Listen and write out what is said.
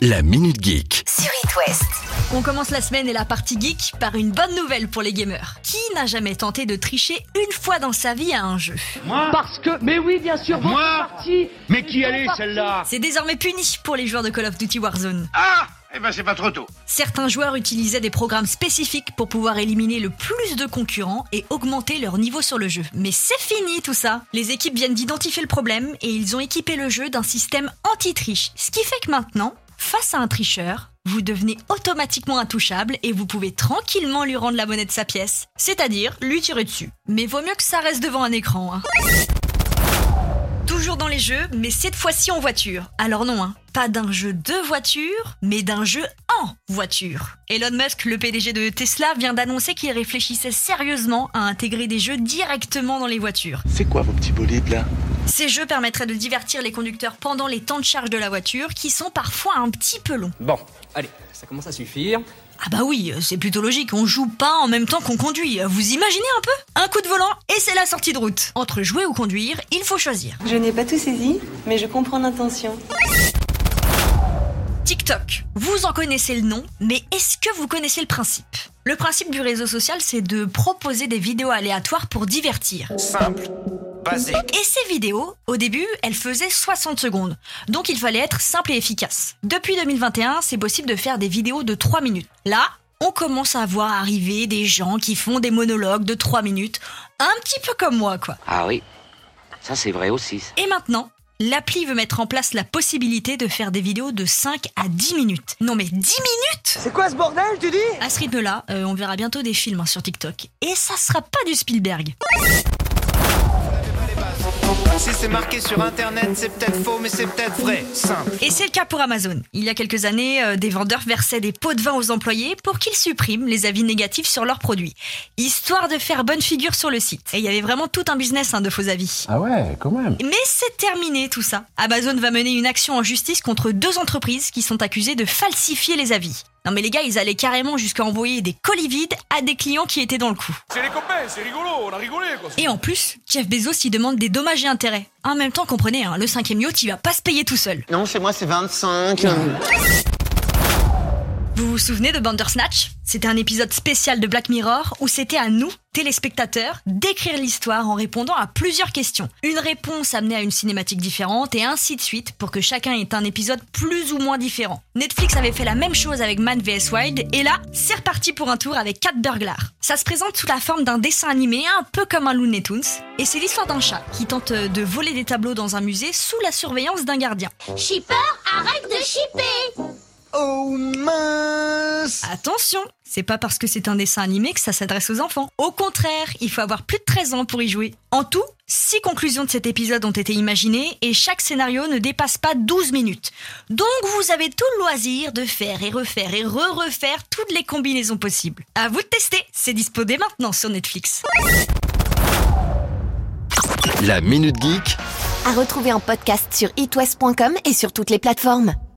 La Minute Geek. sur It West. On commence la semaine et la partie geek par une bonne nouvelle pour les gamers. Qui n'a jamais tenté de tricher une fois dans sa vie à un jeu Moi Parce que, mais oui, bien sûr, votre Moi. Mais qui allait celle-là C'est désormais puni pour les joueurs de Call of Duty Warzone. Ah Eh ben c'est pas trop tôt. Certains joueurs utilisaient des programmes spécifiques pour pouvoir éliminer le plus de concurrents et augmenter leur niveau sur le jeu. Mais c'est fini tout ça Les équipes viennent d'identifier le problème et ils ont équipé le jeu d'un système anti-triche. Ce qui fait que maintenant, face à un tricheur, vous devenez automatiquement intouchable et vous pouvez tranquillement lui rendre la monnaie de sa pièce. C'est-à-dire lui tirer dessus. Mais vaut mieux que ça reste devant un écran. hein. Toujours dans les jeux, mais cette fois-ci en voiture. Alors non, hein, pas d'un jeu de voiture, mais d'un jeu en voiture. Elon Musk, le PDG de Tesla, vient d'annoncer qu'il réfléchissait sérieusement à intégrer des jeux directement dans les voitures. C'est quoi vos petits bolides là? Ces jeux permettraient de divertir les conducteurs pendant les temps de charge de la voiture, qui sont parfois un petit peu longs. Bon, allez, ça commence à suffire. Ah bah oui, c'est plutôt logique, on joue pas en même temps qu'on conduit. Vous imaginez un peu? Un coup de volant et c'est la sortie de route. Entre jouer ou conduire, il faut choisir. Je n'ai pas tout saisi, mais je comprends l'intention. TikTok. Vous en connaissez le nom, mais est-ce que vous connaissez le principe? Le principe du réseau social, c'est de proposer des vidéos aléatoires pour divertir. Simple, basique. Et ces vidéos, au début, elles faisaient 60 secondes. Donc il fallait être simple et efficace. Depuis 2021, c'est possible de faire des vidéos de 3 minutes. Là, on commence à voir arriver des gens qui font des monologues de 3 minutes, un petit peu comme moi, quoi. Ah oui, ça c'est vrai aussi. Et maintenant, l'appli veut mettre en place la possibilité de faire des vidéos de 5 à 10 minutes. Non mais 10 minutes C'est quoi ce bordel, tu dis? À ce rythme-là, euh, on verra bientôt des films hein, sur TikTok. Et ça sera pas du Spielberg. Si c'est marqué sur internet, c'est peut-être faux, mais c'est peut-être vrai. Simple. Et c'est le cas pour Amazon. Il y a quelques années, euh, des vendeurs versaient des pots de vin aux employés pour qu'ils suppriment les avis négatifs sur leurs produits, histoire de faire bonne figure sur le site. Et il y avait vraiment tout un business hein, de faux avis. Ah ouais, quand même. Mais c'est terminé tout ça. Amazon va mener une action en justice contre deux entreprises qui sont accusées de falsifier les avis. Non mais les gars, ils allaient carrément jusqu'à envoyer des colis vides à des clients qui étaient dans le coup. C'est les copains, c'est rigolo, on a rigolé quoi. Et en plus, Jeff Bezos y demande des dommages et intérêts. En même temps, comprenez, hein, le cinquième yacht, il va pas se payer tout seul. Non, chez moi c'est 25. Vous souvenez de Bandersnatch? C'était un épisode spécial de Black Mirror où c'était à nous, téléspectateurs, d'écrire l'histoire en répondant à plusieurs questions. Une réponse amenait à une cinématique différente et ainsi de suite pour que chacun ait un épisode plus ou moins différent. Netflix avait fait la même chose avec Man vs Wild et là, c'est reparti pour un tour avec 4 burglars. Ça se présente sous la forme d'un dessin animé un peu comme un Looney Tunes et c'est l'histoire d'un chat qui tente de voler des tableaux dans un musée sous la surveillance d'un gardien. Shipper, arrête de shipper Oh mince Attention, c'est pas parce que c'est un dessin animé que ça s'adresse aux enfants. Au contraire, il faut avoir plus de 13 ans pour y jouer. En tout, 6 conclusions de cet épisode ont été imaginées et chaque scénario ne dépasse pas 12 minutes. Donc vous avez tout le loisir de faire et refaire et re-refaire toutes les combinaisons possibles. À vous de tester, c'est dispo dès maintenant sur Netflix. La Minute Geek À retrouver en podcast sur itwest.com et sur toutes les plateformes.